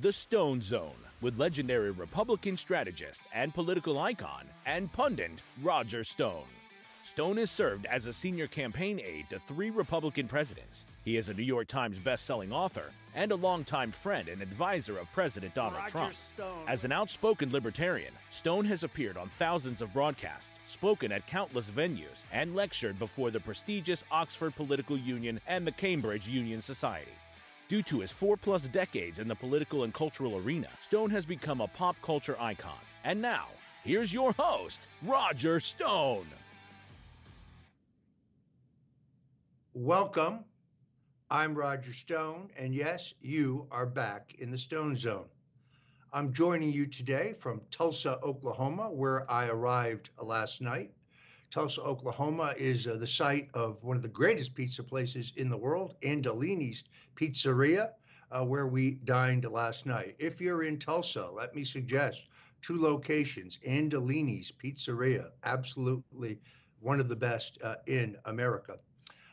The Stone Zone with legendary Republican strategist and political icon and pundit Roger Stone. Stone has served as a senior campaign aide to three Republican presidents. He is a New York Times best-selling author and a longtime friend and advisor of President Donald Roger Trump. Stone. As an outspoken libertarian, Stone has appeared on thousands of broadcasts, spoken at countless venues, and lectured before the prestigious Oxford Political Union and the Cambridge Union Society. Due to his four plus decades in the political and cultural arena, Stone has become a pop culture icon. And now, here's your host, Roger Stone. Welcome. I'm Roger Stone, and yes, you are back in the Stone Zone. I'm joining you today from Tulsa, Oklahoma, where I arrived last night. Tulsa, Oklahoma is uh, the site of one of the greatest pizza places in the world, Andolini's Pizzeria, uh, where we dined last night. If you're in Tulsa, let me suggest two locations Andolini's Pizzeria, absolutely one of the best uh, in America.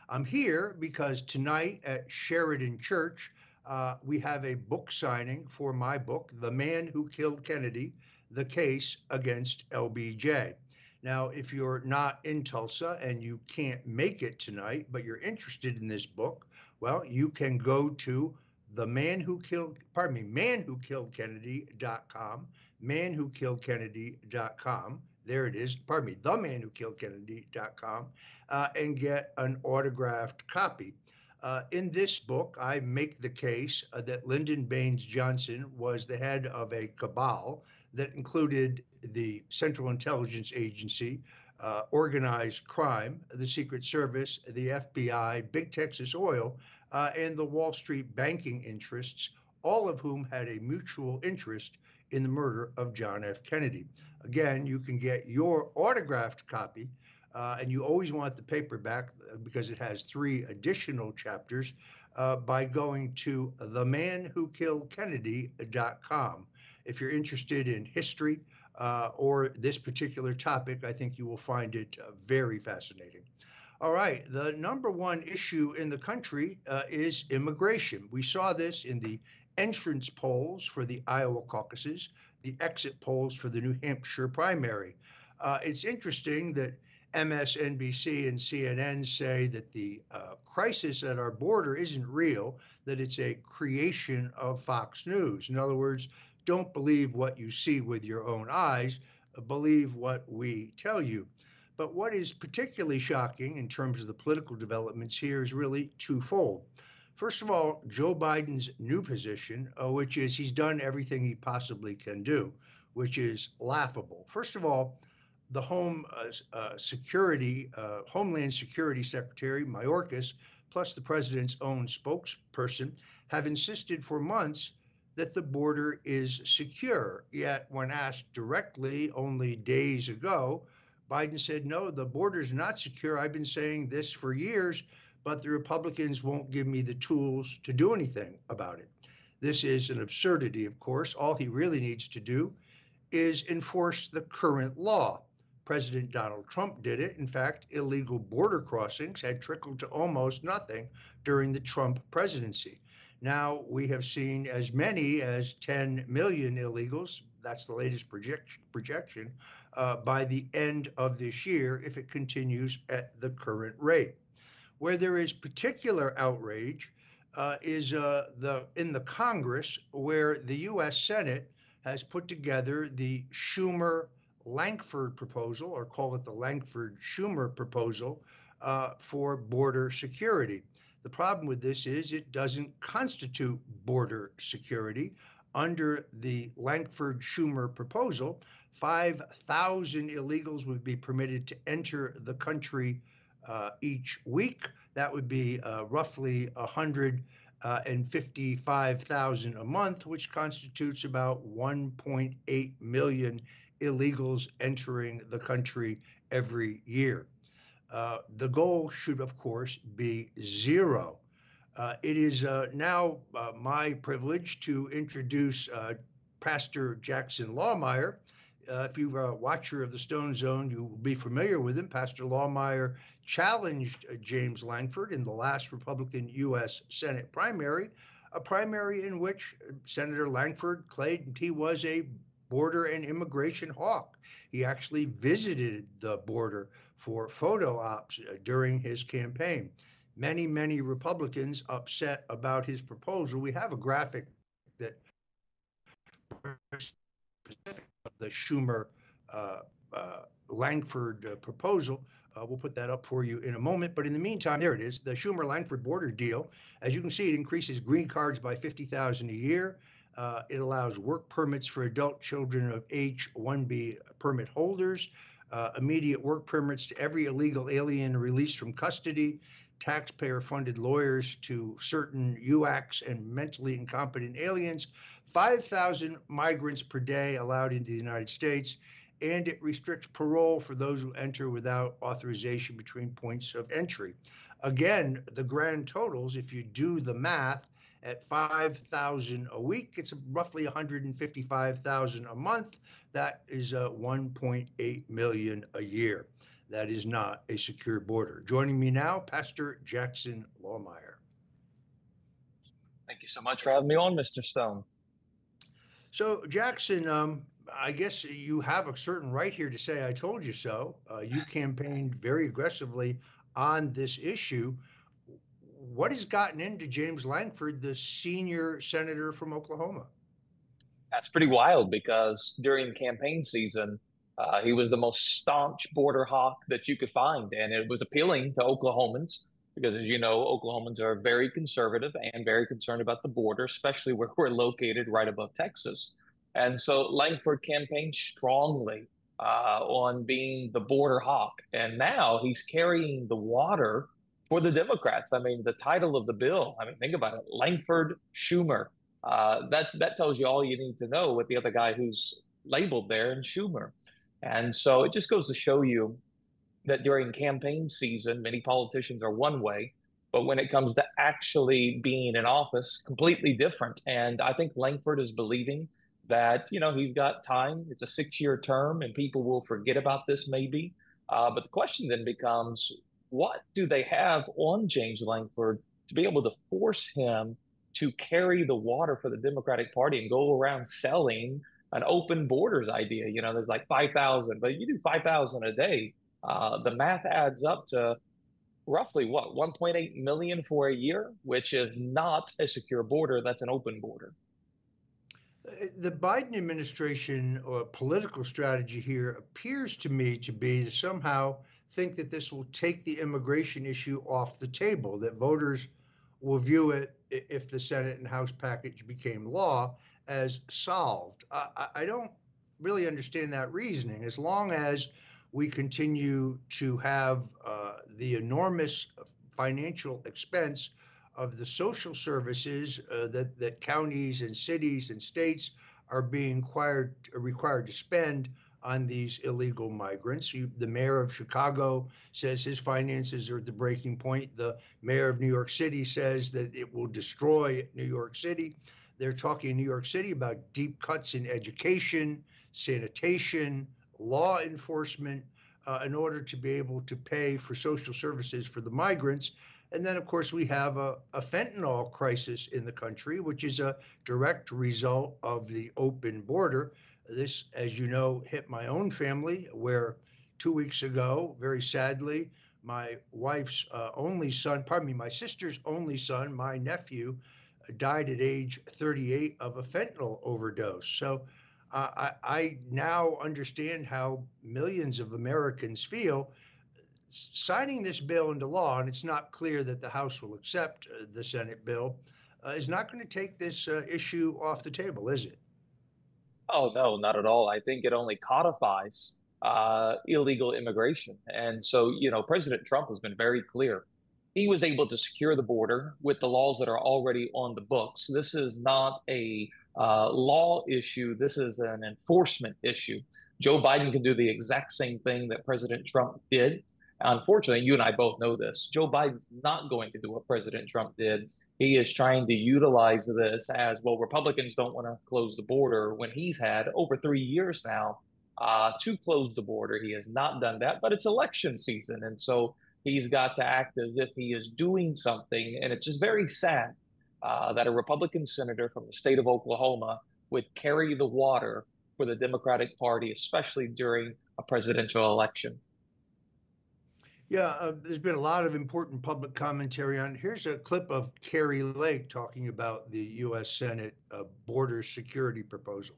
I'm here because tonight at Sheridan Church, uh, we have a book signing for my book, The Man Who Killed Kennedy The Case Against LBJ. Now, if you're not in Tulsa and you can't make it tonight, but you're interested in this book, well, you can go to the man who killed, pardon me, man who killed Kennedy.com, man who killed Kennedy.com. There it is, pardon me, the man who killed Kennedy.com, uh, and get an autographed copy. Uh, in this book, I make the case uh, that Lyndon Baines Johnson was the head of a cabal that included the Central Intelligence Agency, uh, organized crime, the Secret Service, the FBI, Big Texas Oil, uh, and the Wall Street banking interests, all of whom had a mutual interest in the murder of John F. Kennedy. Again, you can get your autographed copy. Uh, and you always want the paperback uh, because it has three additional chapters uh, by going to themanwhokilledkennedy.com. If you're interested in history uh, or this particular topic, I think you will find it uh, very fascinating. All right, the number one issue in the country uh, is immigration. We saw this in the entrance polls for the Iowa caucuses, the exit polls for the New Hampshire primary. it's interesting that MSNBC and CNN say that the uh, crisis at our border isn't real, that it's a creation of Fox News. In other words, don't believe what you see with your own eyes, believe what we tell you. But what is particularly shocking in terms of the political developments here is really twofold. First of all, Joe Biden's new position, uh, which is he's done everything he possibly can do, which is laughable. First of all, the Home uh, uh, Security, uh, Homeland Security Secretary Mayorkas, plus the president's own spokesperson, have insisted for months that the border is secure. Yet, when asked directly only days ago, Biden said, No, the border is not secure. I've been saying this for years, but the Republicans won't give me the tools to do anything about it. This is an absurdity, of course. All he really needs to do is enforce the current law. President Donald Trump did it. In fact, illegal border crossings had trickled to almost nothing during the Trump presidency. Now we have seen as many as 10 million illegals. That's the latest project, projection uh, by the end of this year if it continues at the current rate. Where there is particular outrage uh, is uh, the in the Congress, where the U.S. Senate has put together the Schumer Lankford proposal, or call it the Lankford Schumer proposal, uh, for border security. The problem with this is it doesn't constitute border security. Under the Lankford Schumer proposal, 5,000 illegals would be permitted to enter the country uh, each week. That would be uh, roughly 155,000 a month, which constitutes about 1.8 million illegals entering the country every year. Uh, the goal should, of course, be zero. Uh, it is uh, now uh, my privilege to introduce uh, Pastor Jackson Lahmeyer. Uh, if you're a watcher of the Stone Zone, you will be familiar with him. Pastor Lahmeyer challenged James Lankford in the last Republican U.S. Senate primary a primary in which Senator Lankford claimed he was a border and immigration hawk. He actually visited the border for photo ops uh, during his campaign. Many, many Republicans upset about his proposal. We have a graphic that the Schumer uh, uh, Lankford uh, proposal. Uh, we'll put that up for you in a moment. But in the meantime, there it is, the Schumer Lankford border deal. As you can see, it increases green cards by 50,000 a year. Uh, it allows work permits for adult children of H-1B permit holders, uh, immediate work permits to every illegal alien released from custody, taxpayer-funded lawyers to certain UACs and mentally incompetent aliens, 5,000 migrants per day allowed into the United States, and it restricts parole for those who enter without authorization between points of entry. Again, the grand totals, if you do the math, at 5,000 a week, it's roughly 155,000 a month. That is a 1.8 million a year. That is not a secure border. Joining me now, Pastor Jackson Lahmeyer. Thank you so much for having me on, Mr. Stone. So, Jackson, um, I guess you have a certain right here to say, I told you so. Uh, you campaigned very aggressively on this issue. What has gotten into James Lankford, the senior senator from Oklahoma? That's pretty wild because during the campaign season, uh, he was the most staunch border hawk that you could find. And it was appealing to Oklahomans because, as you know, Oklahomans are very conservative and very concerned about the border, especially where we're located right above Texas. And so Lankford campaigned strongly uh, on being the border hawk. And now he's carrying the water for the Democrats. I mean, the title of the bill, I mean, think about it Lankford Schumer. Uh, that, that tells you all you need to know with the other guy who's labeled there in Schumer. And so it just goes to show you that during campaign season, many politicians are one way, but when it comes to actually being in office, completely different. And I think Lankford is believing that you know he's got time. It's a six-year term, and people will forget about this maybe. Uh, but the question then becomes, what do they have on James Lankford to be able to force him to carry the water for the Democratic Party and go around selling an open borders idea? You know, there's like five thousand, but you do five thousand a day. Uh, the math adds up to roughly what 1.8 million for a year, which is not a secure border. That's an open border the Biden administration or political strategy here appears to me to be somehow think that this will take the immigration issue off the table, that voters will view it if the Senate and House package became law as solved. I, I don't really understand that reasoning. As long as we continue to have uh, the enormous financial expense of the social services uh, that, that counties and cities and states are being required, required to spend on these illegal migrants. You, the mayor of Chicago says his finances are at the breaking point. The mayor of New York City says that it will destroy New York City. They're talking in New York City about deep cuts in education, sanitation, law enforcement, uh, in order to be able to pay for social services for the migrants. And then, of course, we have a, a, fentanyl crisis in the country, which is a direct result of the open border. This, as you know, hit my own family, where two weeks ago, very sadly, my wife's uh, only son, pardon me, my sister's only son, my nephew, died at age 38 of a fentanyl overdose. So uh, I, I now understand how millions of Americans feel signing this bill into law, and it's not clear that the House will accept uh, the Senate bill, uh, is not going to take this uh, issue off the table, is it? Oh, no, not at all. I think it only codifies uh, illegal immigration. And so, you know, President Trump has been very clear. He was able to secure the border with the laws that are already on the books. This is not a uh, law issue. This is an enforcement issue. Joe Biden can do the exact same thing that President Trump did. Unfortunately, you and I both know this. Joe Biden's not going to do what President Trump did. He is trying to utilize this as well. Republicans don't want to close the border when he's had over three years now uh, to close the border. He has not done that, but it's election season. And so he's got to act as if he is doing something. And it's just very sad uh, that a Republican senator from the state of Oklahoma would carry the water for the Democratic Party, especially during a presidential election. Yeah, uh, there's been a lot of important public commentary on. Here's a clip of Kari Lake talking about the U.S. Senate uh, border security proposal.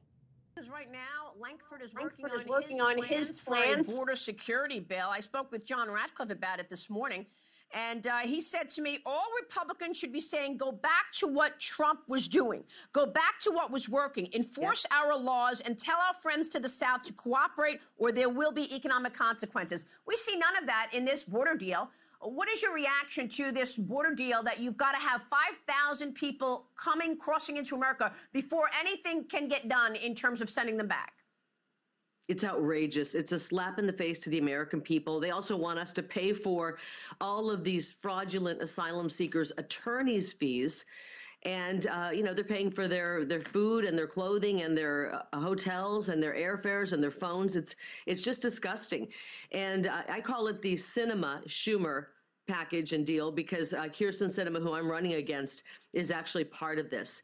Right now, Lankford is Lankford working, is on, working his on plans his for a border security bill. I spoke with John Ratcliffe about it this morning. And uh, he said to me, all Republicans should be saying, go back to what Trump was doing. Go back to what was working. Enforce our laws and tell our friends to the South to cooperate or there will be economic consequences. We see none of that in this border deal. What is your reaction to this border deal that you've got to have 5,000 people coming, crossing into America before anything can get done in terms of sending them back? It's outrageous. It's a slap in the face to the American people. They also want us to pay for all of these fraudulent asylum seekers' attorneys' fees. And uh, you know they're paying for their their food and their clothing and their uh, hotels and their airfares and their phones. It's it's just disgusting, and uh, I call it the Sinema Schumer package and deal because uh, Kyrsten Sinema, who I'm running against, is actually part of this.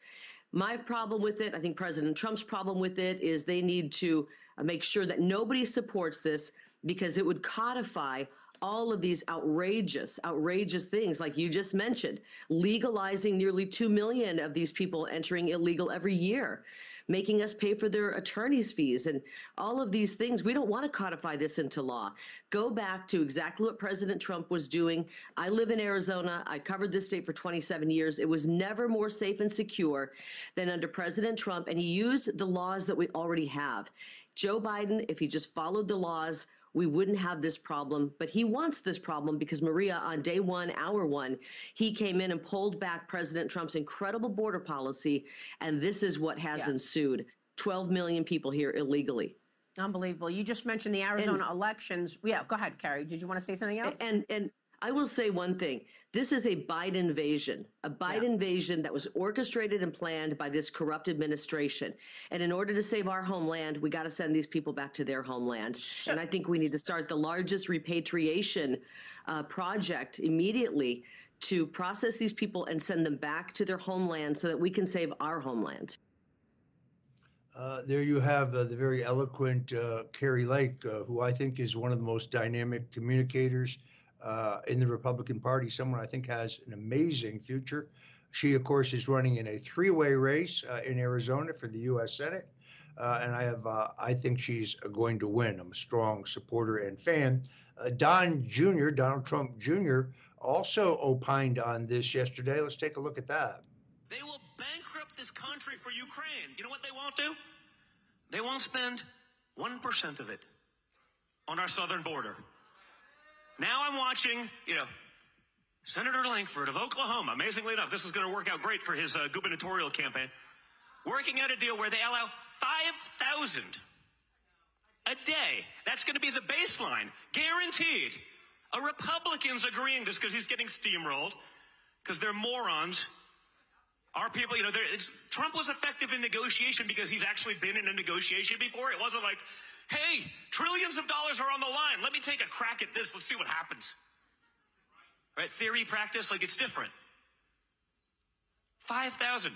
My problem with it, I think President Trump's problem with it, is they need to Uh, make sure that nobody supports this because it would codify all of these outrageous, outrageous things, like you just mentioned, legalizing nearly 2 million of these people entering illegal every year, making us pay for their attorney's fees, and all of these things. We don't want to codify this into law. Go back to exactly what President Trump was doing. I live in Arizona. I covered this state for 27 years. It was never more safe and secure than under President Trump, and he used the laws that we already have. Joe Biden, if he just followed the laws, we wouldn't have this problem. But he wants this problem because Maria, on day one, hour one, he came in and pulled back President Trump's incredible border policy. And this is what has Yeah. ensued 12 million people here illegally. Unbelievable. You just mentioned the Arizona elections. Yeah, go ahead, Kari. Did you want to say something else? And and I will say one thing. This is a Biden invasion, a Biden invasion that was orchestrated and planned by this corrupt administration. And in order to save our homeland, we got to send these people back to their homeland. And I think we need to start the largest repatriation uh, project immediately to process these people and send them back to their homeland so that we can save our homeland. Uh, there you have uh, the very eloquent uh, Kari Lake, uh, who I think is one of the most dynamic communicators uh, in the Republican Party, someone I think has an amazing future. She, of course, is running in a three-way race uh, in Arizona for the U.S. Senate, uh, and I have, uh, I think she's going to win. I'm a strong supporter and fan. Uh, Don Jr., Donald Trump Jr., also opined on this yesterday. Let's take a look at that. They will bankrupt this country for Ukraine. You know what they won't do? They won't spend 1% of it on our southern border. Now I'm watching, you know, Senator Lankford of Oklahoma. Amazingly enough, this is going to work out great for his uh, gubernatorial campaign. Working out a deal where they allow 5,000 a day. That's going to be the baseline, guaranteed. A Republican's agreeing this because he's getting steamrolled, because they're morons. Our people, you know, Trump was effective in negotiation because he's actually been in a negotiation before. It wasn't like, hey, trillions of dollars are on the line. Let me take a crack at this. Let's see what happens. Right? Theory, practice, like it's different. 5,000.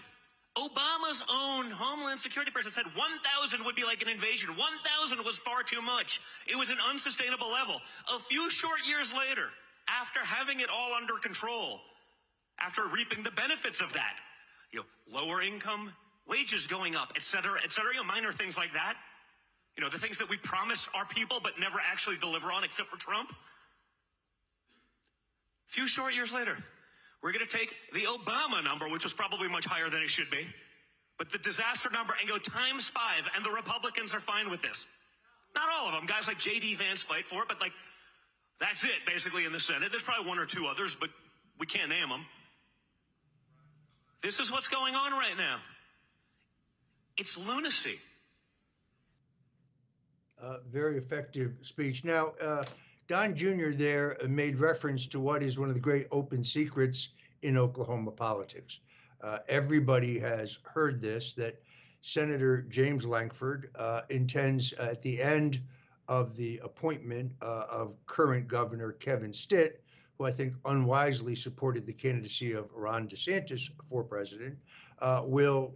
Obama's own Homeland Security person said 1,000 would be like an invasion. 1,000 was far too much. It was an unsustainable level. A few short years later, after having it all under control, after reaping the benefits of that, you know, lower income, wages going up, et cetera, et cetera, you know, minor things like that. You know, the things that we promise our people but never actually deliver on except for Trump. A few short years later, we're going to take the Obama number, which was probably much higher than it should be, but the disaster number and go times five, and the Republicans are fine with this. Not all of them. Guys like J.D. Vance fight for it, but like, that's it basically in the Senate. There's probably one or two others, but we can't name them. This is what's going on right now. It's lunacy. Uh, very effective speech. Now, uh, Don Jr. there made reference to what is one of the great open secrets in Oklahoma politics. Uh, everybody has heard this that Senator James Lankford uh, intends at the end of the appointment uh, of current Governor Kevin Stitt, who I think unwisely supported the candidacy of Ron DeSantis for president, uh, will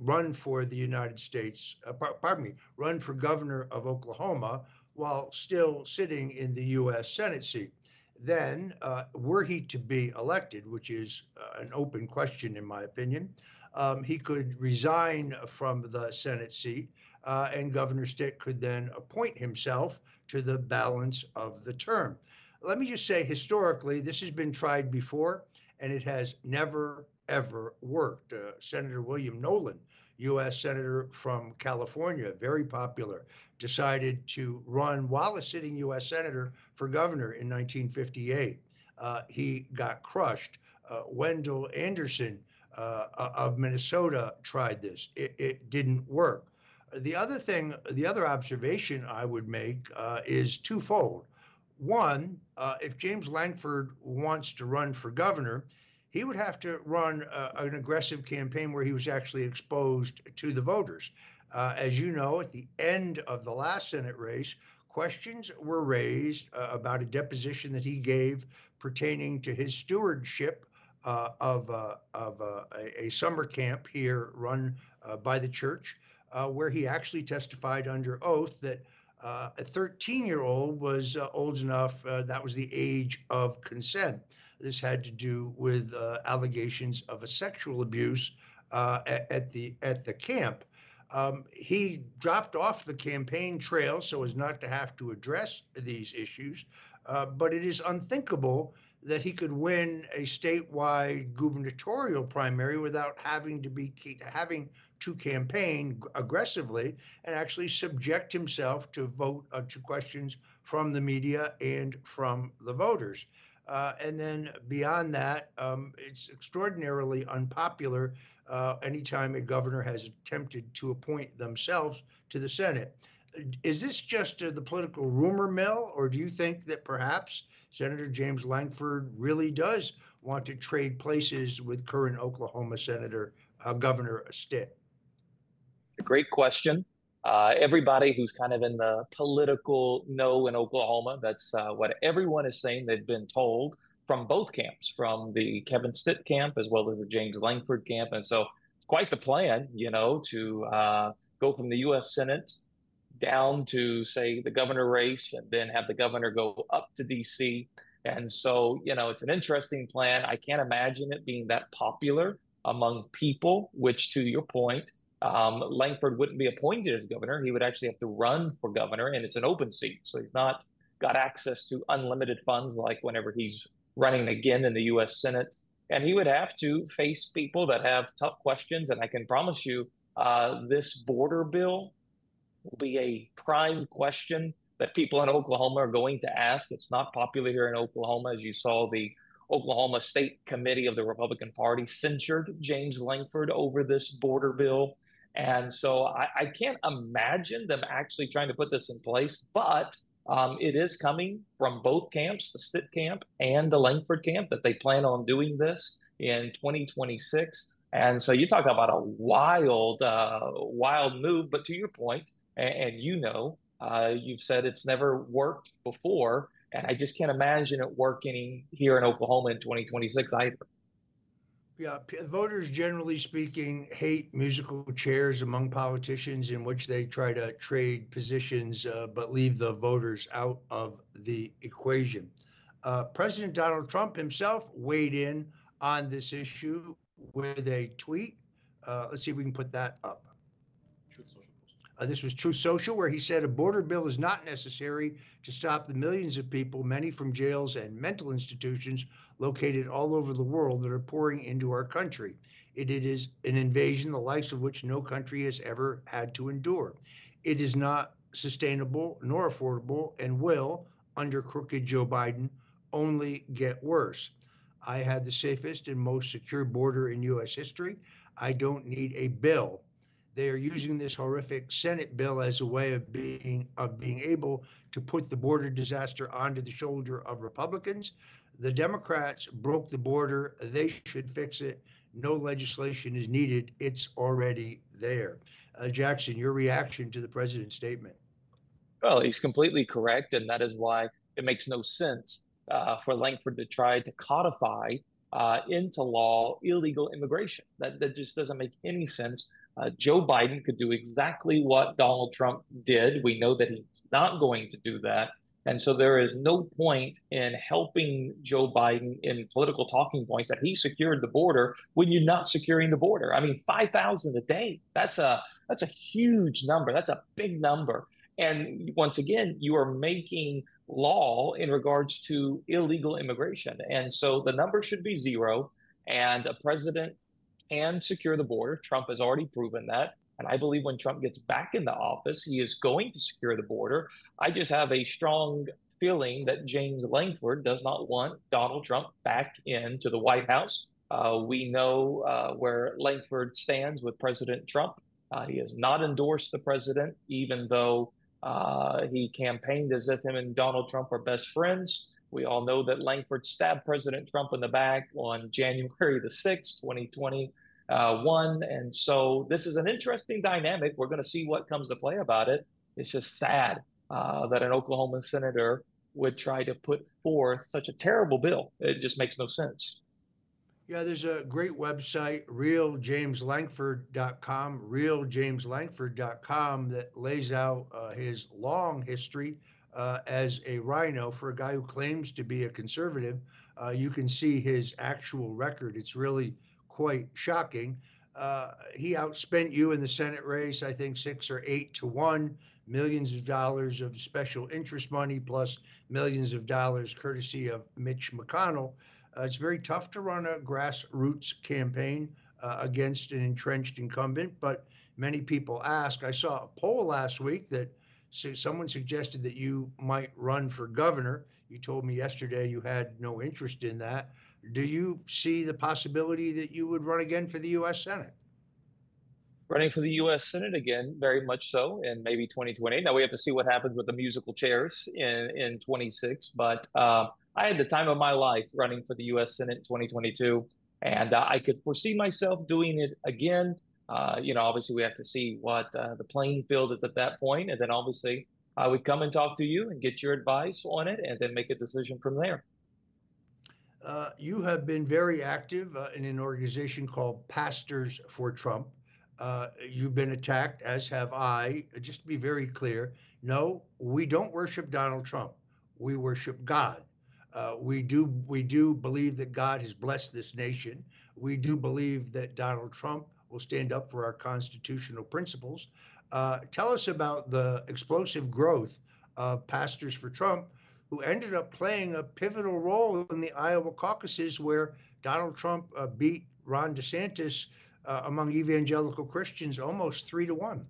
run for the United States, uh, pardon me, run for governor of Oklahoma while still sitting in the U.S. Senate seat. Then, uh, were he to be elected, which is uh, an open question in my opinion, um, he could resign from the Senate seat, uh, and Governor Stitt could then appoint himself to the balance of the term. Let me just say, historically, this has been tried before, and it has never, ever worked. Uh, Senator William Knowland, U.S. Senator from California, very popular, decided to run while a sitting U.S. Senator for governor in 1958. Uh, he got crushed. Uh, Wendell Anderson uh, of Minnesota tried this. It, it, didn't work. The other thing, the other observation I would make uh, is twofold. One, uh, if James Lankford wants to run for governor, he would have to run uh, an aggressive campaign where he was actually exposed to the voters. Uh, as you know, at the end of the last Senate race, questions were raised uh, about a deposition that he gave pertaining to his stewardship uh, of, uh, of uh, a, a, summer camp here run by the church, where he actually testified under oath that a 13 year old was old enough, that was the age of consent. This had to do with allegations of a sexual abuse at, at, the, at the camp. Um, he dropped off the campaign trail so as not to have to address these issues. Uh, but it is unthinkable that he could win a statewide gubernatorial primary without having to be having to campaign aggressively and actually subject himself to vote uh, to questions from the media and from the voters. Uh, and then beyond that, um, it's extraordinarily unpopular uh, anytime a governor has attempted to appoint themselves to the Senate. Is this just uh, the political rumor mill, or do you think that perhaps Senator James Lankford really does want to trade places with current Oklahoma Senator uh, Governor Stitt? A great question. Uh, everybody who's kind of in the political know in Oklahoma, that's uh, what everyone is saying. They've been told from both camps, from the Kevin Stitt camp as well as the James Lankford camp. And so it's quite the plan, you know, to uh, go from the U.S. Senate down to say the governor race and then have the governor go up to DC. And so, you know, it's an interesting plan. I can't imagine it being that popular among people, which to your point, um, Lankford wouldn't be appointed as governor. He would actually have to run for governor, and it's an open seat. So he's not got access to unlimited funds like whenever he's running again in the U.S. Senate. And he would have to face people that have tough questions. And I can promise you, uh, this border bill will be a prime question that people in Oklahoma are going to ask. It's not popular here in Oklahoma, as you saw the Oklahoma State Committee of the Republican Party censured James Lankford over this border bill. And so I, I can't imagine them actually trying to put this in place, but um, it is coming from both camps, the Stitt camp and the Lankford camp, that they plan on doing this in 2026. And so you talk about a wild, uh, wild move. But to your point, and, and you know, uh, you've said it's never worked before, and I just can't imagine it working here in Oklahoma in 2026 either. Yeah, voters generally speaking hate musical chairs among politicians in which they try to trade positions uh, but leave the voters out of the equation. Uh, President Donald Trump himself weighed in on this issue with a tweet. Uh, let's see if we can put that up. Uh, this was Truth Social, where he said a border bill is not necessary to stop the millions of people, many from jails and mental institutions located all over the world, that are pouring into our country. It, it is an invasion, the likes of which no country has ever had to endure. It is not sustainable nor affordable and will, under crooked Joe Biden, only get worse. I had the safest and most secure border in U.S. history. I don't need a bill they are using this horrific Senate bill as a way of being of being able to put the border disaster onto the shoulder of Republicans. The Democrats broke the border. They should fix it. No legislation is needed. It's already there. Uh, Jackson, your reaction to the president's statement? Well, he's completely correct, and that is why it makes no sense uh, for Lankford to try to codify uh, into law illegal immigration. That, that just doesn't make any sense. Uh, Joe Biden could do exactly what Donald Trump did. We know that he's not going to do that. And so there is no point in helping Joe Biden in political talking points that he secured the border when you're not securing the border. I mean, 5,000 a day. That's a that's a huge number. That's a big number. And once again, you are making law in regards to illegal immigration. And so the number should be zero. And a president can secure the border. Trump has already proven that. And I believe when Trump gets back in the office, he is going to secure the border. I just have a strong feeling that James Lankford does not want Donald Trump back into the White House. Uh, we know uh, where Lankford stands with President Trump. Uh, he has not endorsed the president, even though uh, he campaigned as if him and Donald Trump are best friends. We all know that Lankford stabbed President Trump in the back on January the 6th, 2021. uh. And so this is an interesting dynamic. We're going to see what comes to play about it. It's just sad uh, that an Oklahoma senator would try to put forth such a terrible bill. It just makes no sense. Yeah, there's a great website, realjameslankford.com, realjameslankford.com, that lays out uh, his long history uh, as a rhino for a guy who claims to be a conservative. Uh, you can see his actual record. It's really quite shocking. Uh, he outspent you in the Senate race, I think six or eight to one, millions of dollars of special interest money plus millions of dollars courtesy of Mitch McConnell. Uh, it's very tough to run a grassroots campaign uh, against an entrenched incumbent, but many people ask. I saw a poll last week that someone suggested that you might run for governor. You told me yesterday you had no interest in that do you see the possibility that you would run again for the U.S. Senate? Running for the U.S. Senate again, very much so, in maybe 2028. Now we have to see what happens with the musical chairs in in 26. But uh, I had the time of my life running for the U.S. Senate in 2022, and uh, I could foresee myself doing it again. Uh, you know, obviously we have to see what uh, the playing field is at that point, and then obviously I would come and talk to you and get your advice on it, and then make a decision from there. Uh, you have been very active uh, in an organization called Pastors for Trump. Uh, you've been attacked, as have I. Just to be very clear, no, we don't worship Donald Trump. We worship God. Uh, we do we do believe that God has blessed this nation. We do believe that Donald Trump will stand up for our constitutional principles. Uh, tell us about the explosive growth of Pastors for Trump who ended up playing a pivotal role in the Iowa caucuses where Donald Trump uh, beat Ron DeSantis uh, among evangelical Christians almost three to one.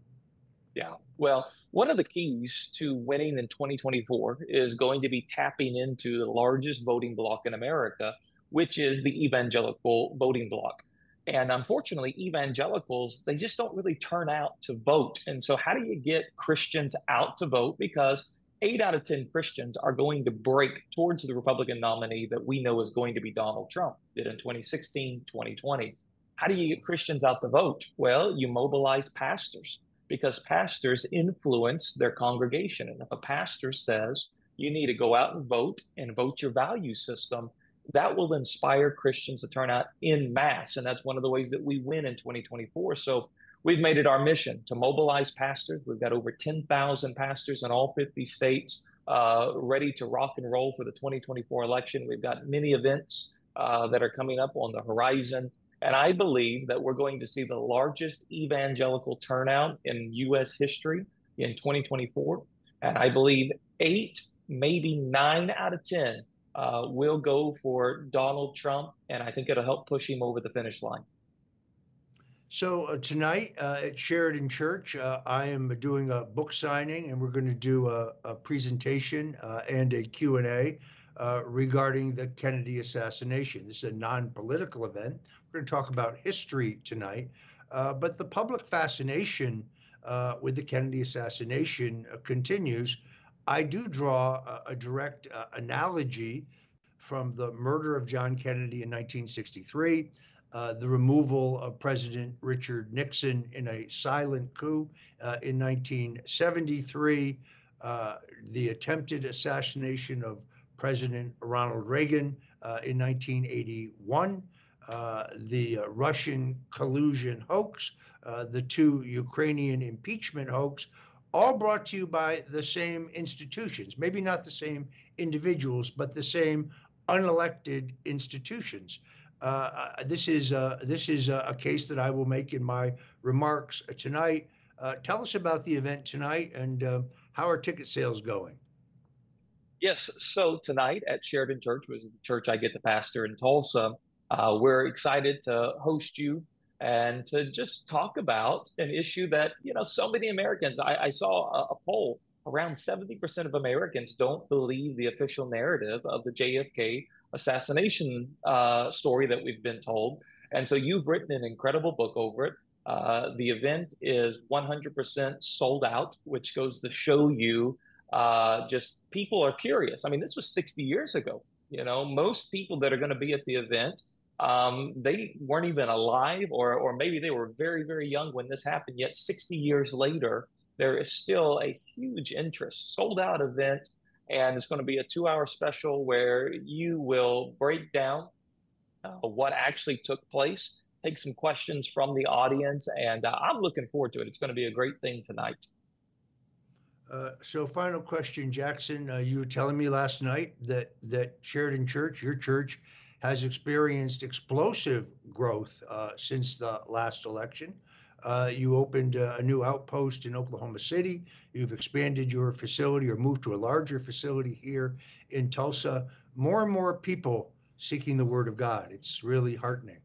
Yeah. Well, one of the keys to winning in 2024 is going to be tapping into the largest voting bloc in America, which is the evangelical voting bloc. And unfortunately, evangelicals, they just don't really turn out to vote. And so, how do you get Christians out to vote? Because eight out of 10 Christians are going to break towards the Republican nominee that we know is going to be Donald Trump, did in 2016, 2020. How do you get Christians out the vote? Well, you mobilize pastors because pastors influence their congregation. And if a pastor says you need to go out and vote and vote your value system, that will inspire Christians to turn out in mass. And that's one of the ways that we win in 2024. So We've made it our mission to mobilize pastors. We've got over 10,000 pastors in all 50 states uh, ready to rock and roll for the 2024 election. We've got many events uh, that are coming up on the horizon. And I believe that we're going to see the largest evangelical turnout in U.S. history in 2024. And I believe eight, maybe nine out of 10 uh, will go for Donald Trump. And I think it'll help push him over the finish line. So uh, tonight uh, at Sheridan Church, uh, I am doing a book signing, and we're going to do a, a presentation uh, and a Q and A uh, regarding the Kennedy assassination. This is a non-political event. We're going to talk about history tonight, uh, but the public fascination with the Kennedy assassination continues. I do draw a, a direct analogy from the murder of John Kennedy in 1963 uh, the removal of President Richard Nixon in a silent coup uh, in 1973, uh, the attempted assassination of President Ronald Reagan uh, in 1981, uh, the uh, Russian collusion hoax, uh, the two Ukrainian impeachment hoax, all brought to you by the same institutions, maybe not the same individuals, but the same unelected institutions. Uh, this is uh, this is a, a, case that I will make in my remarks tonight. Uh, tell us about the event tonight and how are ticket sales going? Yes, so tonight at Sheridan Church, which is the church I get to pastor in Tulsa, uh, we're excited to host you and to just talk about an issue that you know so many Americans. I, I saw a, a poll around 70% of Americans don't believe the official narrative of the JFK assassination uh, story that we've been told. And so you've written an incredible book over it. Uh, the event is 100% sold out, which goes to show you uh, just people are curious. I mean, this was 60 years ago. You know, most people that are going to be at the event, um, they weren't even alive, or or maybe they were very very young when this happened. Yet 60 years later, there is still a huge interest. Sold out event, and it's going to be a two hour special where you will break down uh, what actually took place, take some questions from the audience, and uh, I'm looking forward to it. It's going to be a great thing tonight. Uh, so, final question, Jackson. Uh, you were telling me last night that that Sheridan Church, your church, has experienced explosive growth uh, since the last election. Uh, you opened a new outpost in Oklahoma City. You've expanded your facility or moved to a larger facility here in Tulsa. More and more people seeking the Word of God. It's really heartening.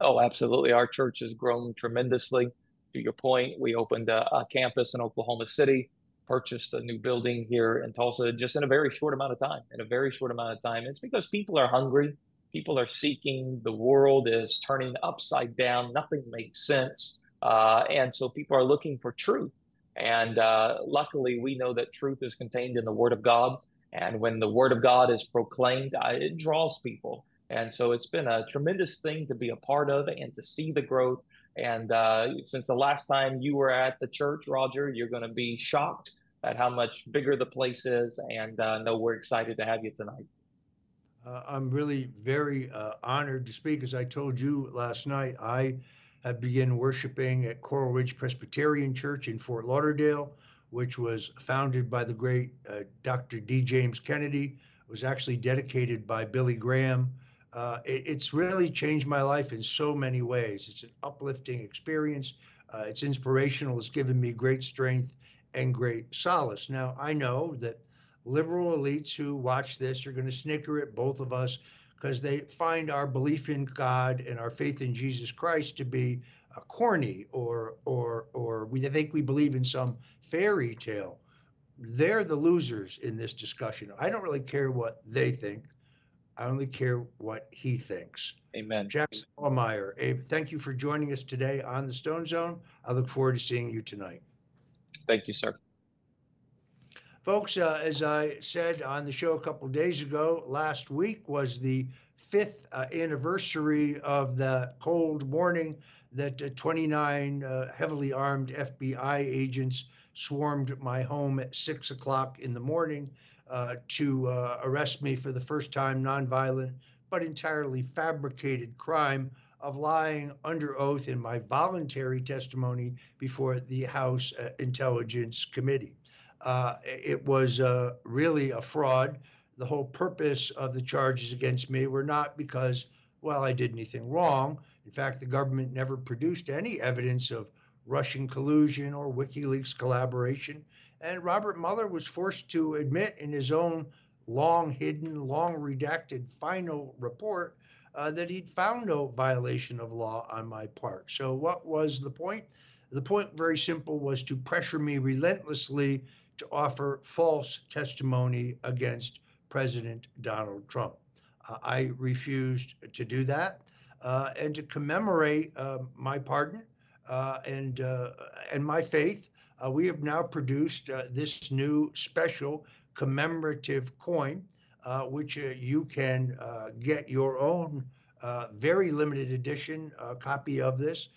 Oh, absolutely. Our church has grown tremendously to your point, we opened a, a, campus in Oklahoma City, purchased a new building here in Tulsa just in a very short amount of time. In a very short amount of time. It's because people are hungry, people are seeking, the world is turning upside down, nothing makes sense. Uh, and so people are looking for truth. And uh, luckily, we know that truth is contained in the Word of God. And when the Word of God is proclaimed, uh, it draws people. And so it's been a tremendous thing to be a part of and to see the growth and uh, since the last time you were at the church, Roger, you're going to be shocked at how much bigger the place is. And uh, know we're excited to have you tonight. Uh, I'm really very uh, honored to speak. As I told you last night, I have begun worshiping at Coral Ridge Presbyterian Church in Fort Lauderdale, which was founded by the great uh, Dr. D. James Kennedy. It was actually dedicated by Billy Graham uh, it, it's really changed my life in so many ways. It's an uplifting experience. Uh, it's inspirational. It's given me great strength and great solace. Now, I know that liberal elites who watch this are going to snicker at both of us because they find our belief in God and our faith in Jesus Christ to be uh, corny or or or we think we believe in some fairy tale. They're the losers in this discussion. I don't really care what they think. I only care what he thinks. Amen. Jackson Lahmeyer, Abe, thank you for joining us today on the Stone Zone. I look forward to seeing you tonight. Thank you, sir. Folks, uh, as I said on the show a couple of days ago, last week was the fifth uh, anniversary of the cold morning that uh, 29 uh, heavily armed FBI agents swarmed my home at six o'clock in the morning uh, to uh, arrest me for the first time, nonviolent, but entirely fabricated crime of lying under oath in my voluntary testimony before the House uh, Intelligence Committee. Uh, it was really a fraud. The whole purpose of the charges against me were not because, well, I did anything wrong. In fact, the government never produced any evidence of Russian collusion or WikiLeaks collaboration. And Robert Mueller was forced to admit in his own long hidden, long redacted final report uh, that he'd found no violation of law on my part. So, what was the point? The point, very simple, was to pressure me relentlessly to offer false testimony against President Donald Trump. Uh, I refused to do that. Uh, and to commemorate uh, my pardon uh, and, uh, and my faith, uh, we have now produced uh, this new special commemorative coin, uh, which uh, you can uh, get your own uh, very limited edition copy of this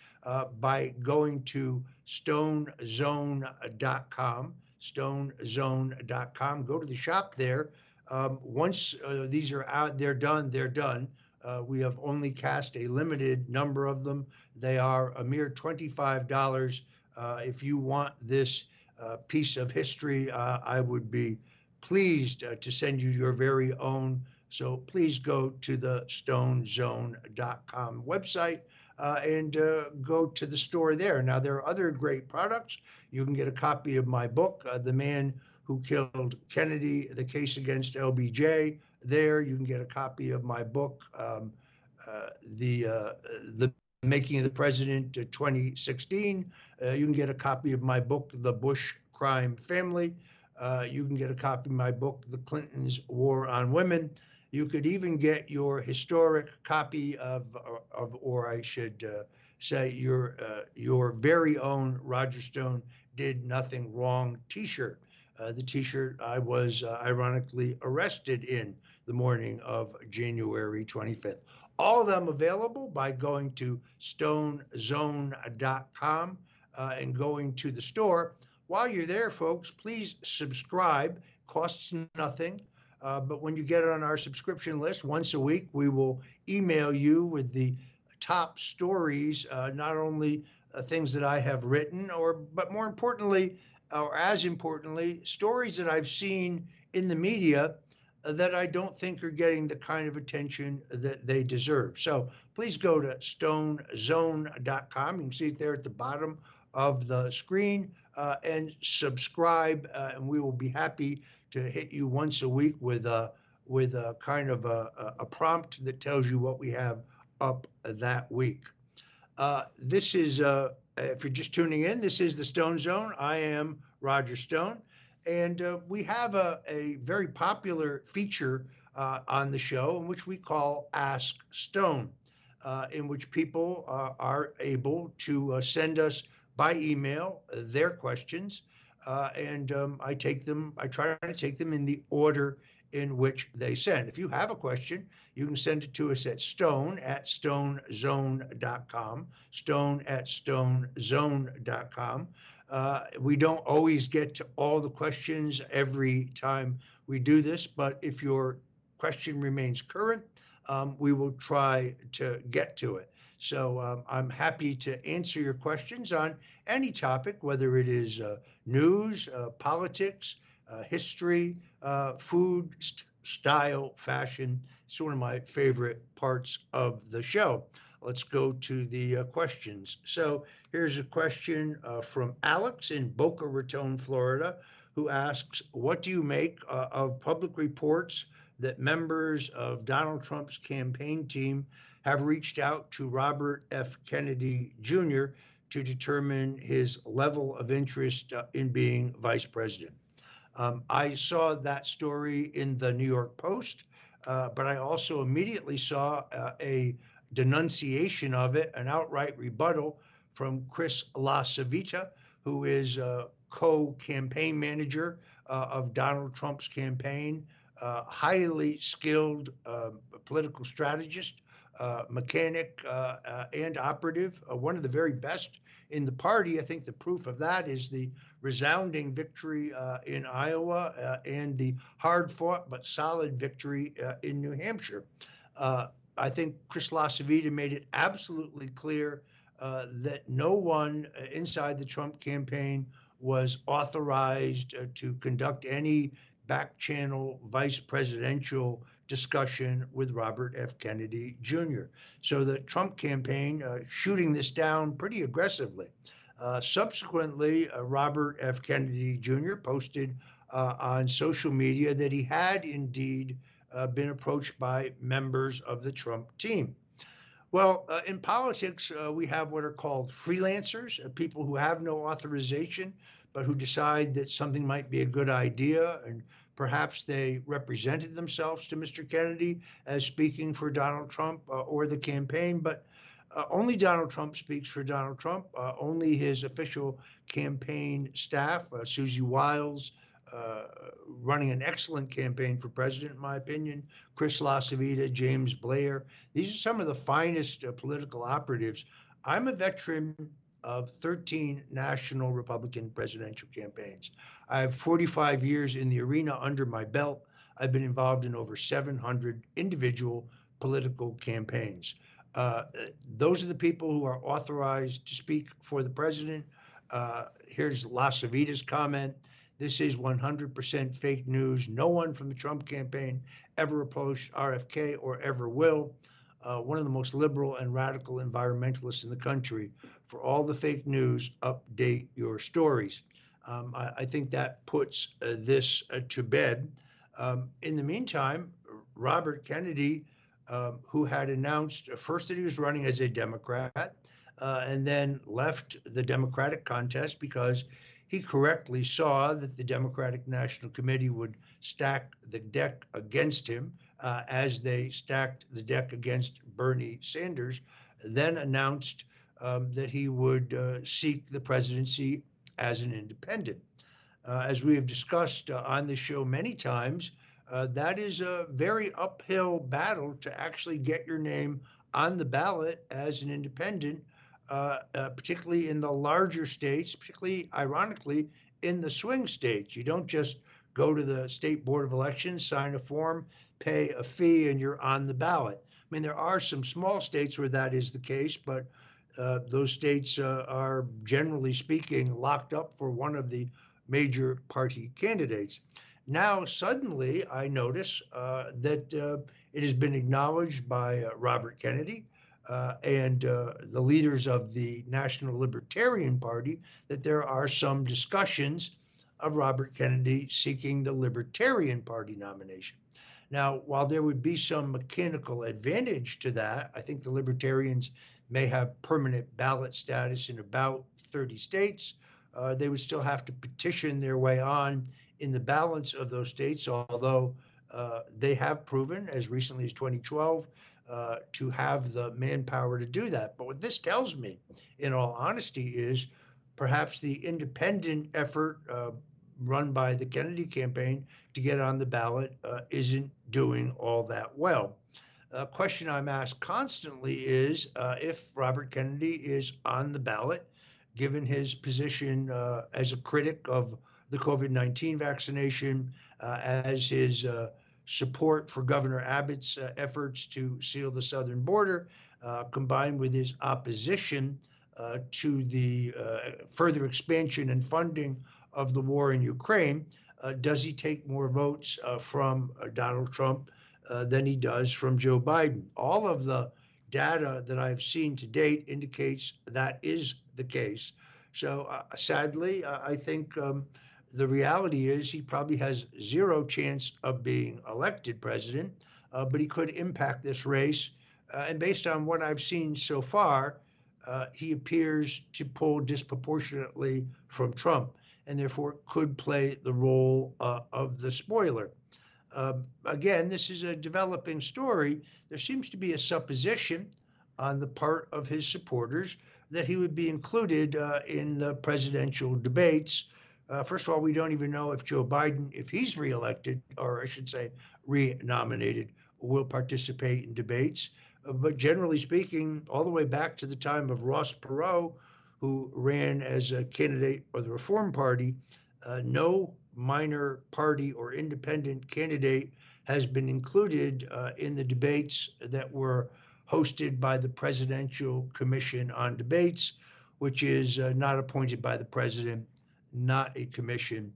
by going to stonezone.com. Stonezone.com. Go to the shop there. Um, once these are out, they're done, they're done. Uh, we have only cast a limited number of them. They are a mere $25. Uh, if you want this uh, piece of history, uh, I would be pleased to send you your very own. So please go to the stonezone.com website uh, and uh, go to the store there. Now, there are other great products. You can get a copy of my book, uh, The Man Who Killed Kennedy, The Case Against LBJ. There, you can get a copy of my book, um, the, the Making the President 2016. Uh, you can get a copy of my book, The Bush Crime Family. you can get a copy of my book, The Clintons' War on Women. You could even get your historic copy of, of or I should uh, say, your uh, your very own Roger Stone did nothing wrong T-shirt. Uh, the T-shirt I was uh, ironically arrested in the morning of January 25th. All of them available by going to stonezone.com uh, and going to the store. While you're there, folks, please subscribe. Costs nothing. Uh, but when you get on our subscription list once a week, we will email you with the top stories, uh, not only uh, things that I have written, or but more importantly, or as importantly, stories that I've seen in the media that I don't think are getting the kind of attention that they deserve. So please go to stonezone.com. You can see it there at the bottom of the screen uh, and subscribe, uh, and we will be happy to hit you once a week with a with a kind of a, a prompt that tells you what we have up that week. Uh, this is, uh, if you're just tuning in, this is the Stone Zone. I am Roger Stone, and uh, we have a, a very popular feature uh, on the show in which we call Ask Stone, uh, in which people uh, are able to send us by email their questions uh, and um, I take them, I try to take them in the order in which they send. If you have a question, you can send it to us at stone at stonezone.com, stone at stonezone.com. Uh, we don't always get to all the questions every time we do this, but if your question remains current, um, we will try to get to it. So um, I'm happy to answer your questions on any topic, whether it is uh, news, uh, politics, uh, history, uh, food, st- style, fashion. It's one of my favorite parts of the show. Let's go to the uh, questions. So here's a question uh, from Alex in Boca Raton, Florida, who asks What do you make of public reports that members of Donald Trump's campaign team have reached out to Robert F. Kennedy Jr. to determine his level of interest uh, in being vice president. Um, I saw that story in the New York Post, uh, but I also immediately saw uh, a denunciation of it, an outright rebuttal from Chris LaCivita, who is a co campaign manager uh, of Donald Trump's campaign, uh, highly skilled uh, political strategist mechanic uh, uh, and operative, one of the very best in the party. I think the proof of that is the resounding victory in Iowa and the hard fought but solid victory in New Hampshire. I think Chris LaCivita made it absolutely clear uh, that no one inside the Trump campaign was authorized uh, to conduct any back channel vice presidential discussion with Robert F. Kennedy Jr. So the Trump campaign uh, shooting this down pretty aggressively. Uh, subsequently, uh, Robert F. Kennedy Jr. posted uh, on social media that he had indeed uh, been approached by members of the Trump team. Well, uh, in politics, we have what are called freelancers, people who have no authorization, but who decide that something might be a good idea and Perhaps they represented themselves to Mr. Kennedy as speaking for Donald Trump uh, or the campaign, but uh, only Donald Trump speaks for Donald Trump. Uh, only his official campaign staff, uh, Susie Wiles, uh, running an excellent campaign for president, in my opinion, Chris LaCivita, James Blair. These are some of the finest uh, political operatives. I'm a veteran of 13 national Republican presidential campaigns. I have 45 years in the arena under my belt. I've been involved in over 700 individual political campaigns. Uh, those are the people who are authorized to speak for the president. Uh, here's LaCivita's comment. This is 100% fake news. No one from the Trump campaign ever approached RFK or ever will. Uh, one of the most liberal and radical environmentalists in the country. For all the fake news, update your stories. Um, I, I, think that puts uh, this uh, to bed. Um, in the meantime, Robert Kennedy, um, who had announced first that he was running as a Democrat uh, and then left the Democratic contest because he correctly saw that the Democratic National Committee would stack the deck against him uh, as they stacked the deck against Bernie Sanders, then announced um, that he would uh, seek the presidency as an independent. Uh, as we have discussed uh, on this show many times, uh, that is a very uphill battle to actually get your name on the ballot as an independent, uh, uh, particularly in the larger states, particularly, ironically, in the swing states. You don't just go to the state board of elections, sign a form, pay a fee, and you're on the ballot. I mean, there are some small states where that is the case, but uh, those states uh, are generally speaking locked up for one of the major party candidates. Now, suddenly, I notice uh, that it has been acknowledged by Robert Kennedy uh, and the leaders of the National Libertarian Party that there are some discussions of Robert Kennedy seeking the Libertarian Party nomination. Now, while there would be some mechanical advantage to that, I think the Libertarians may have permanent ballot status in about 30 states. Uh, they would still have to petition their way on in the balance of those states, although uh, they have proven as recently as 2012 uh, to have the manpower to do that. But what this tells me, in all honesty, is perhaps the independent effort uh, run by the Kennedy campaign to get on the ballot uh, isn't doing all that well a question I'm asked constantly is uh, if Robert Kennedy is on the ballot, given his position uh, as a critic of the COVID 19 vaccination, as his support for Governor Abbott's uh, efforts to seal the southern border, uh, combined with his opposition to the further expansion and funding of the war in Ukraine. does he take more votes from Donald Trump uh, than he does from Joe Biden. All of the data that I've seen to date indicates that is the case. So uh, sadly, uh, I think um, the reality is he probably has zero chance of being elected president, uh, but he could impact this race. Uh, and based on what I've seen so far, he appears to pull disproportionately from Trump and therefore could play the role of the spoiler. Um, again, this is a developing story. There seems to be a supposition on the part of his supporters that he would be included uh, in the presidential debates. Uh, first of all, we don't even know if Joe Biden, if he's reelected, or I should say, renominated, will participate in debates. Uh, but generally speaking, all the way back to the time of Ross Perot, who ran as a candidate for the Reform Party, uh, no minor party or independent candidate has been included uh, in the debates that were hosted by the Presidential Commission on Debates, which is uh, not appointed by the president, not a commission,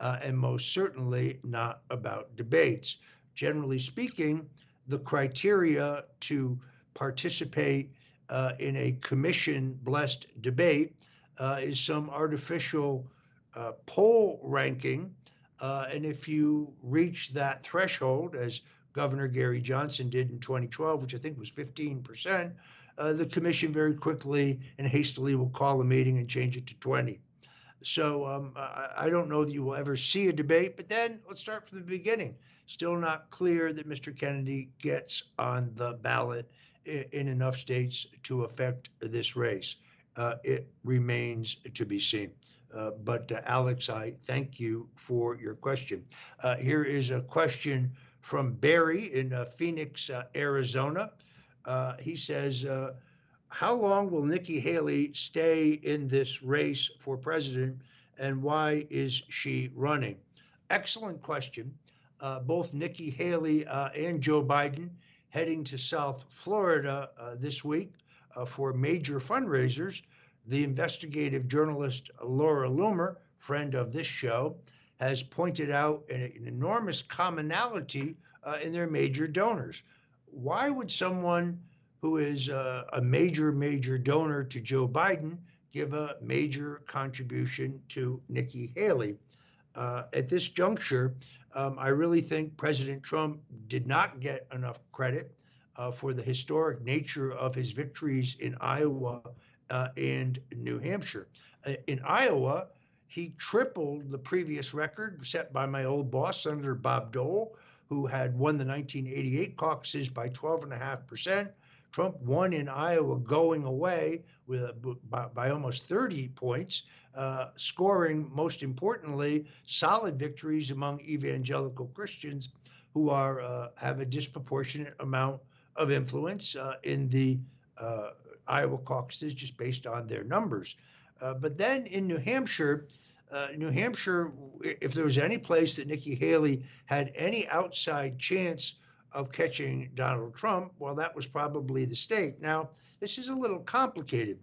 uh, and most certainly not about debates. Generally speaking, the criteria to participate uh, in a commission blessed debate uh, is some artificial uh, poll ranking. Uh, and if you reach that threshold, as Governor Gary Johnson did in 2012, which I think was 15%, uh, the commission very quickly and hastily will call a meeting and change it to 20. So um, I, I, don't know that you will ever see a debate, but then let's start from the beginning. Still not clear that Mr. Kennedy gets on the ballot in, enough states to affect this race. Uh, it remains to be seen. Uh, but uh, Alex, I thank you for your question. Uh, here is a question from Barry in uh, Phoenix, uh, Arizona. he says, How long will Nikki Haley stay in this race for president and why is she running? Excellent question. uh, both Nikki Haley uh, and Joe Biden heading to South Florida uh, this week uh, for major fundraisers. The investigative journalist Laura Loomer, friend of this show, has pointed out an, an enormous commonality uh, in their major donors. Why would someone who is uh, a major, major donor to Joe Biden give a major contribution to Nikki Haley? Uh, at this juncture, um, I really think President Trump did not get enough credit uh, for the historic nature of his victories in Iowa uh, and New Hampshire. Uh, in Iowa, he tripled the previous record set by my old boss, Senator Bob Dole, who had won the 1988 caucuses by 12.5%. Trump won in Iowa going away with by, by almost 30 points, uh, scoring, most importantly, solid victories among evangelical Christians who are uh, have a disproportionate amount of influence uh, in the uh, Iowa caucuses just based on their numbers. Uh, but then in New Hampshire, uh, New Hampshire, if there was any place that Nikki Haley had any outside chance of catching Donald Trump, well, that was probably the state. Now, this is a little complicated.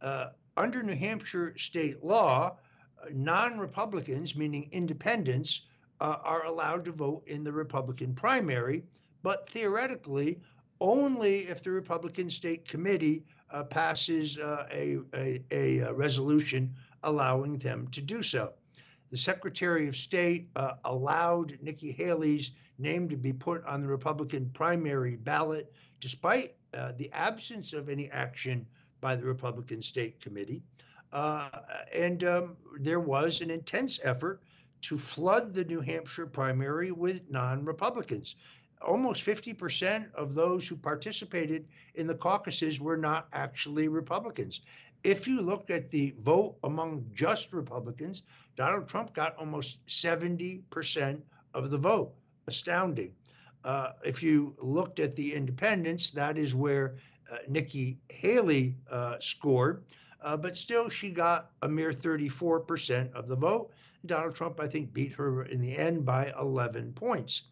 Uh, under New Hampshire state law, uh, non Republicans, meaning independents, uh, are allowed to vote in the Republican primary, but theoretically, only if the Republican State Committee uh, passes uh, a, a, a, resolution allowing them to do so. The Secretary of State allowed Nikki Haley's name to be put on the Republican primary ballot despite uh, the absence of any action by the Republican State Committee. Uh, and um, there was an intense effort to flood the New Hampshire primary with non Republicans almost 50% of those who participated in the caucuses were not actually Republicans. If you look at the vote among just Republicans, Donald Trump got almost 70% of the vote. Astounding. Uh, if you looked at the independents, that is where uh, Nikki Haley uh, scored, uh, but still she got a mere 34% of the vote. Donald Trump, I think, beat her in the end by 11 points.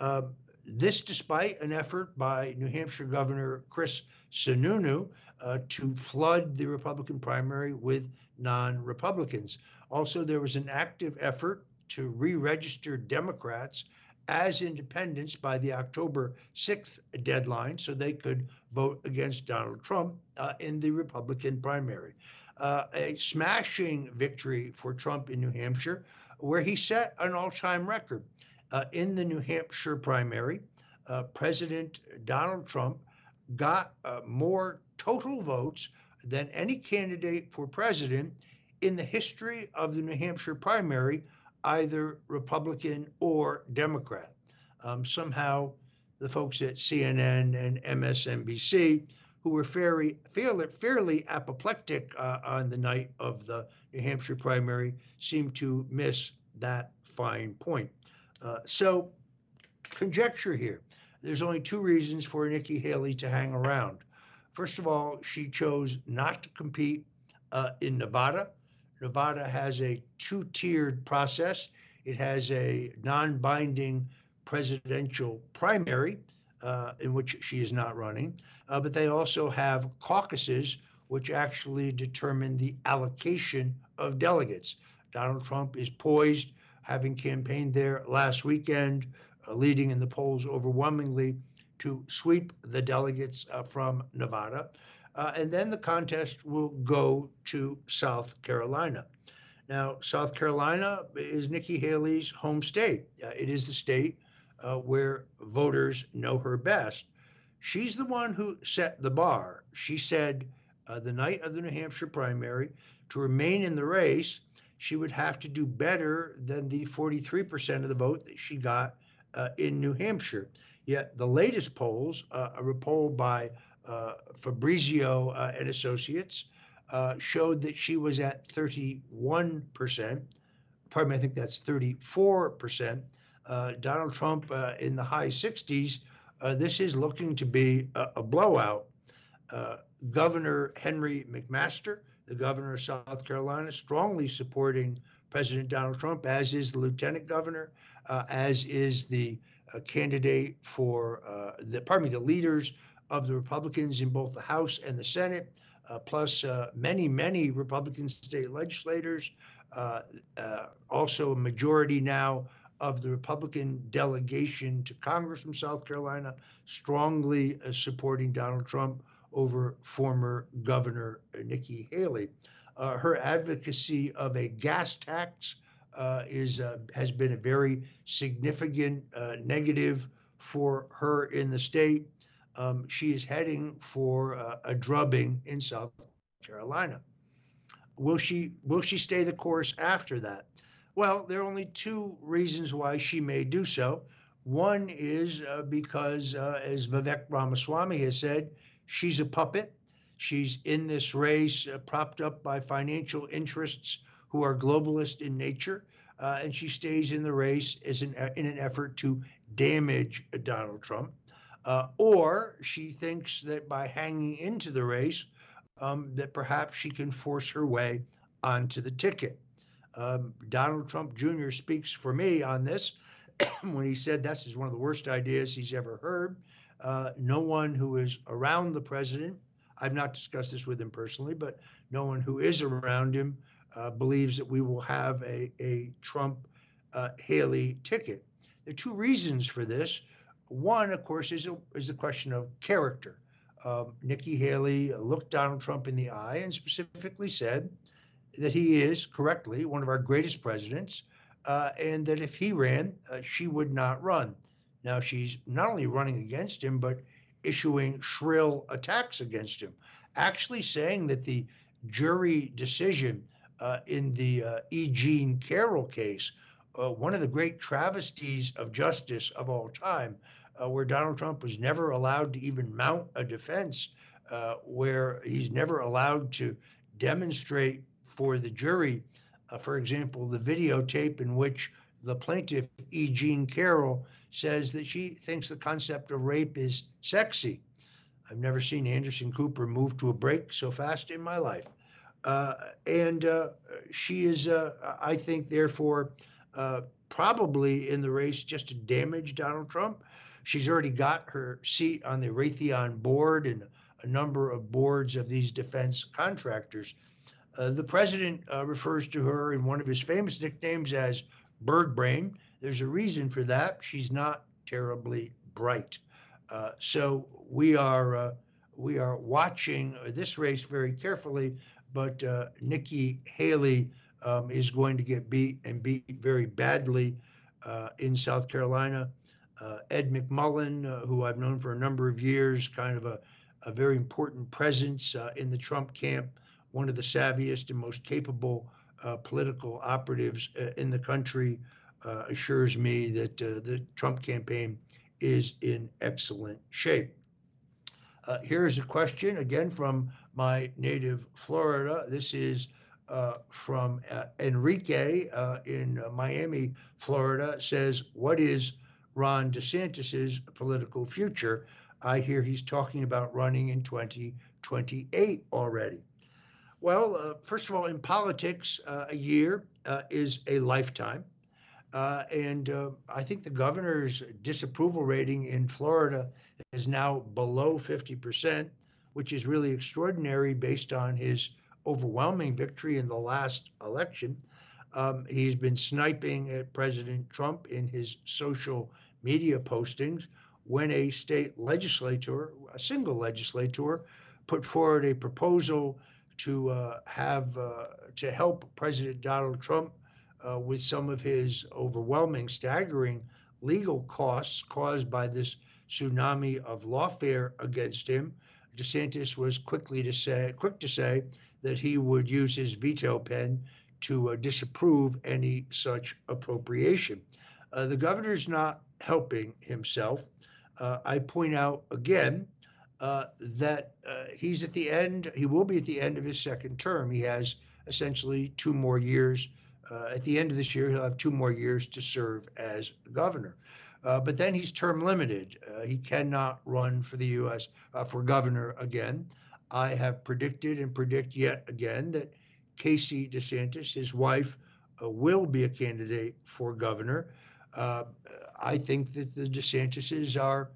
Uh, this despite an effort by New Hampshire Governor Chris Sununu uh, to flood the Republican primary with non Republicans. Also, there was an active effort to re register Democrats as independents by the October 6th deadline so they could vote against Donald Trump uh, in the Republican primary. Uh, a smashing victory for Trump in New Hampshire, where he set an all time record. Uh, in the New Hampshire primary, uh, President Donald Trump got uh, more total votes than any candidate for president in the history of the New Hampshire primary, either Republican or Democrat. Um, somehow, the folks at CNN and MSNBC, who were fairly, fairly, fairly apoplectic uh, on the night of the New Hampshire primary, seemed to miss that fine point. Uh, so, conjecture here. There's only two reasons for Nikki Haley to hang around. First of all, she chose not to compete uh, in Nevada. Nevada has a two tiered process. It has a non binding presidential primary uh, in which she is not running, uh, but they also have caucuses which actually determine the allocation of delegates. Donald Trump is poised having campaigned there last weekend, uh, leading in the polls overwhelmingly to sweep the delegates uh, from Nevada. Uh, and then the contest will go to South Carolina. Now, South Carolina is Nikki Haley's home state. Uh, it is the state uh, where voters know her best. She's the one who set the bar. She said uh, the night of the New Hampshire primary to remain in the race, she would have to do better than the 43% of the vote that she got uh, in New Hampshire. Yet the latest polls, uh, a poll by Fabrizio uh, and Associates, uh, showed that she was at 31%. Pardon me, I think that's 34%. Uh, Donald Trump in the high 60s. this is looking to be a, a blowout. Governor Henry McMaster the governor of South Carolina, strongly supporting President Donald Trump, as is the lieutenant governor, uh, as is the uh, candidate for uh, the, pardon me, the leaders of the Republicans in both the House and the Senate, uh, plus uh, many, many Republican state legislators, also a majority now of the Republican delegation to Congress from South Carolina, strongly supporting Donald Trump over former Governor Nikki Haley. Uh, her advocacy of a gas tax uh, is uh, has been a very significant uh, negative for her in the state. Um, she is heading for uh, a drubbing in South Carolina. Will she will she stay the course after that? Well, there are only two reasons why she may do so. One is uh, because, as Vivek Ramaswamy has said, she's a puppet She's in this race uh, propped up by financial interests who are globalist in nature, uh, and she stays in the race as an, uh, in an effort to damage Donald Trump. Uh, or she thinks that by hanging into the race, um, that perhaps she can force her way onto the ticket. Um, Donald Trump Jr. speaks for me on this when he said this is one of the worst ideas he's ever heard. Uh, no one who is around the president I've not discussed this with him personally, but no one who is around him uh, believes that we will have a, a Trump uh, Haley ticket. There are two reasons for this. One, of course, is a, is a question of character. Um, Nikki Haley looked Donald Trump in the eye and specifically said that he is correctly one of our greatest presidents, uh, and that if he ran, uh, she would not run. Now, she's not only running against him, but issuing shrill attacks against him, actually saying that the jury decision uh, in the uh, E. Jean Carroll case, uh, one of the great travesties of justice of all time, uh, where Donald Trump was never allowed to even mount a defense, uh, where he's never allowed to demonstrate for the jury, uh, for example, the videotape in which the plaintiff, E. Jean Carroll, says that she thinks the concept of rape is sexy. I've never seen Anderson Cooper move to a break so fast in my life. Uh, and uh, she is, I think, therefore, uh, probably in the race just to damage Donald Trump. She's already got her seat on the Raytheon board and a number of boards of these defense contractors. Uh, the president uh, refers to her in one of his famous nicknames as bird brain. There's a reason for that. She's not terribly bright. Uh, so we are uh, we are watching this race very carefully. But uh, Nikki Haley um, is going to get beat and beat very badly uh, in South Carolina. Uh, Ed McMullen, uh, who I've known for a number of years, kind of a, a very important presence in the Trump camp, one of the savviest and most capable uh, political operatives uh, in the country uh, assures me that the Trump campaign is in excellent shape. Uh, here's a question again from my native Florida. This is uh, from uh, Enrique in Miami, Florida. Says, "What is Ron DeSantis's political future?" I hear he's talking about running in 2028 already. Well, uh, first of all, in politics, uh, a year uh, is a lifetime. Uh, and uh, I think the governor's disapproval rating in Florida is now below 50%, which is really extraordinary based on his overwhelming victory in the last election. Um, he's been sniping at President Trump in his social media postings when a state legislator, a single legislator, put forward a proposal to uh, have uh, to help President Donald Trump uh, with some of his overwhelming, staggering legal costs caused by this tsunami of lawfare against him. DeSantis was quickly to say, quick to say that he would use his veto pen to uh, disapprove any such appropriation. Uh, the governor's not helping himself. Uh, I point out again uh, that uh, he's at the end, he will be at the end of his second term. He has essentially two more years. Uh, at the end of this year, he'll have two more years to serve as governor. Uh, but then he's term limited. Uh, he cannot run for the U.S. for governor again. I have predicted and predict yet again that Casey DeSantis, his wife, will be a candidate for governor. Uh, I think that the DeSantises are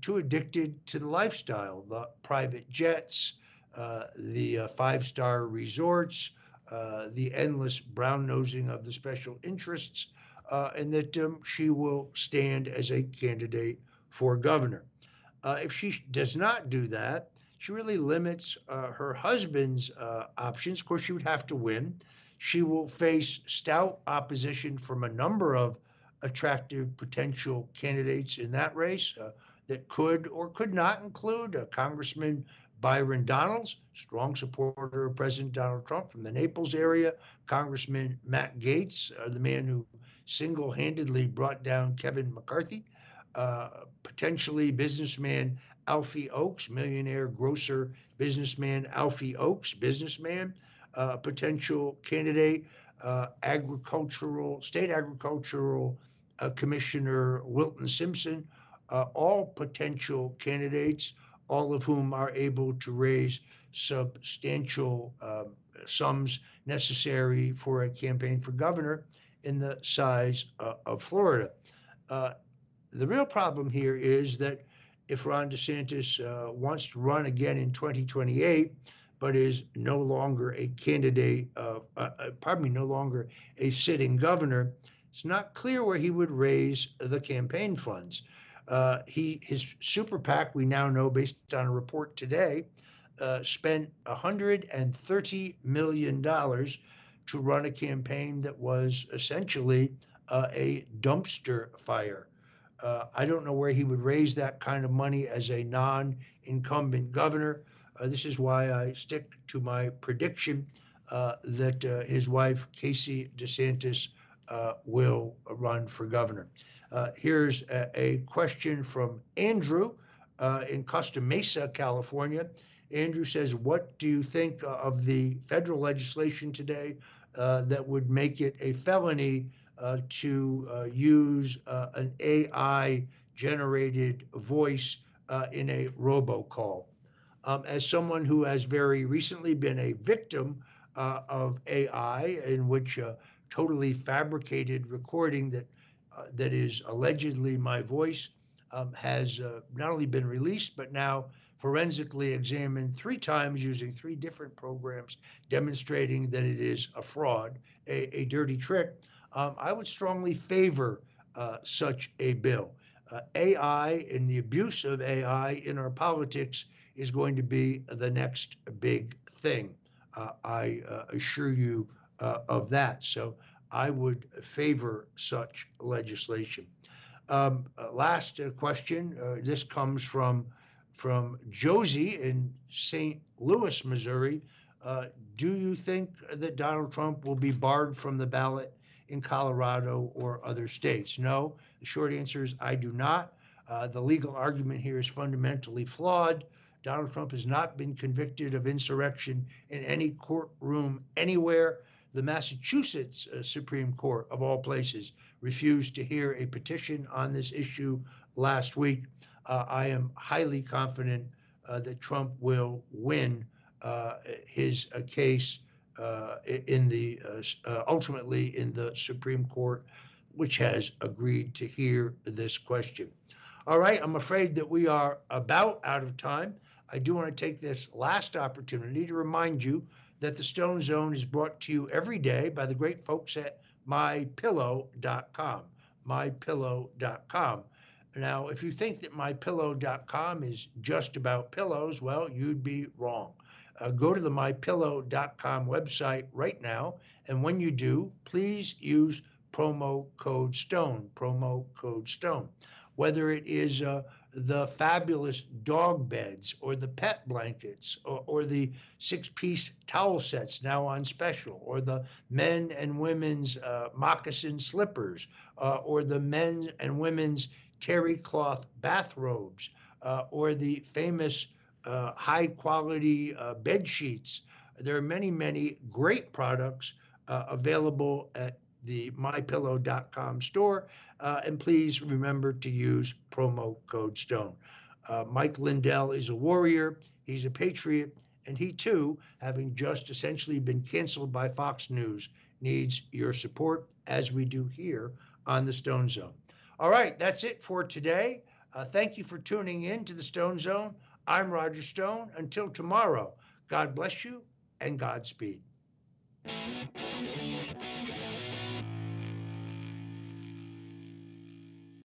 too addicted to the lifestyle, the private jets, uh, the uh, five star resorts, uh, the endless brown nosing of the special interests, uh, and that um, she will stand as a candidate for governor. Uh, if she does not do that, she really limits uh, her husband's options. Of course, she would have to win. She will face stout opposition from a number of attractive potential candidates in that race that could or could not include uh, Congressman Byron Donalds, strong supporter of President Donald Trump from the Naples area, Congressman Matt Gaetz, uh, the man who single handedly brought down Kevin McCarthy, uh, potentially businessman Alfie Oakes, millionaire grocer businessman Alfie Oakes, businessman, uh, potential candidate, uh, agricultural, state agricultural uh, commissioner Wilton Simpson, uh, all potential candidates, all of whom are able to raise substantial um, sums necessary for a campaign for governor in the size uh, of Florida. Uh, the real problem here is that if Ron DeSantis uh, wants to run again in 2028, but is no longer a candidate, uh, uh, pardon me, no longer a sitting governor, it's not clear where he would raise the campaign funds. Uh, he his super PAC, we now know based on a report today, uh, spent 130 million dollars to run a campaign that was essentially uh, a dumpster fire. Uh, I don't know where he would raise that kind of money as a non-incumbent governor. Uh, this is why I stick to my prediction uh, that his wife Casey DeSantis will run for governor. Uh, here's a, a, question from Andrew uh, in Costa Mesa, California. Andrew says, What do you think of the federal legislation today uh, that would make it a felony uh, to uh, use uh, an AI generated voice in a robocall? Um, as someone who has very recently been a victim of AI, in which a totally fabricated recording that uh, that is allegedly my voice um, has uh, not only been released, but now forensically examined three times using three different programs, demonstrating that it is a fraud, a, a dirty trick. Um, I would strongly favor uh, such a bill. Uh, AI and the abuse of AI in our politics is going to be the next big thing. Uh, I uh, assure you of that. So I would favor such legislation. Um, uh, last uh, question. Uh, this comes from from Josie in St. Louis, Missouri. Uh, do you think that Donald Trump will be barred from the ballot in Colorado or other states? No. The short answer is I do not. Uh, the legal argument here is fundamentally flawed. Donald Trump has not been convicted of insurrection in any courtroom anywhere the Massachusetts uh, Supreme Court, of all places, refused to hear a petition on this issue last week. Uh, I am highly confident uh, that Trump will win uh, his case in the ultimately in the Supreme Court, which has agreed to hear this question. All right, I'm afraid that we are about out of time. I do want to take this last opportunity to remind you that the Stone Zone is brought to you every day by the great folks at mypillow.com. Mypillow.com. Now, if you think that mypillow.com is just about pillows, well, you'd be wrong. Uh, go to the mypillow.com website right now, and when you do, please use promo code STONE. Promo code STONE. Whether it is uh, the fabulous dog beds or the pet blankets or, or the six piece towel sets now on special or the men and women's uh, moccasin slippers uh, or the men's and women's terry cloth bathrobes uh, or the famous uh, high quality uh, bed sheets. There are many, many great products uh, available at the mypillow.com store. Uh, and please remember to use promo code STONE. Uh, Mike Lindell is a warrior, he's a patriot, and he too, having just essentially been canceled by Fox News, needs your support, as we do here on the Stone Zone. All right, that's it for today. Uh, thank you for tuning in to the Stone Zone. I'm Roger Stone. Until tomorrow, God bless you and Godspeed.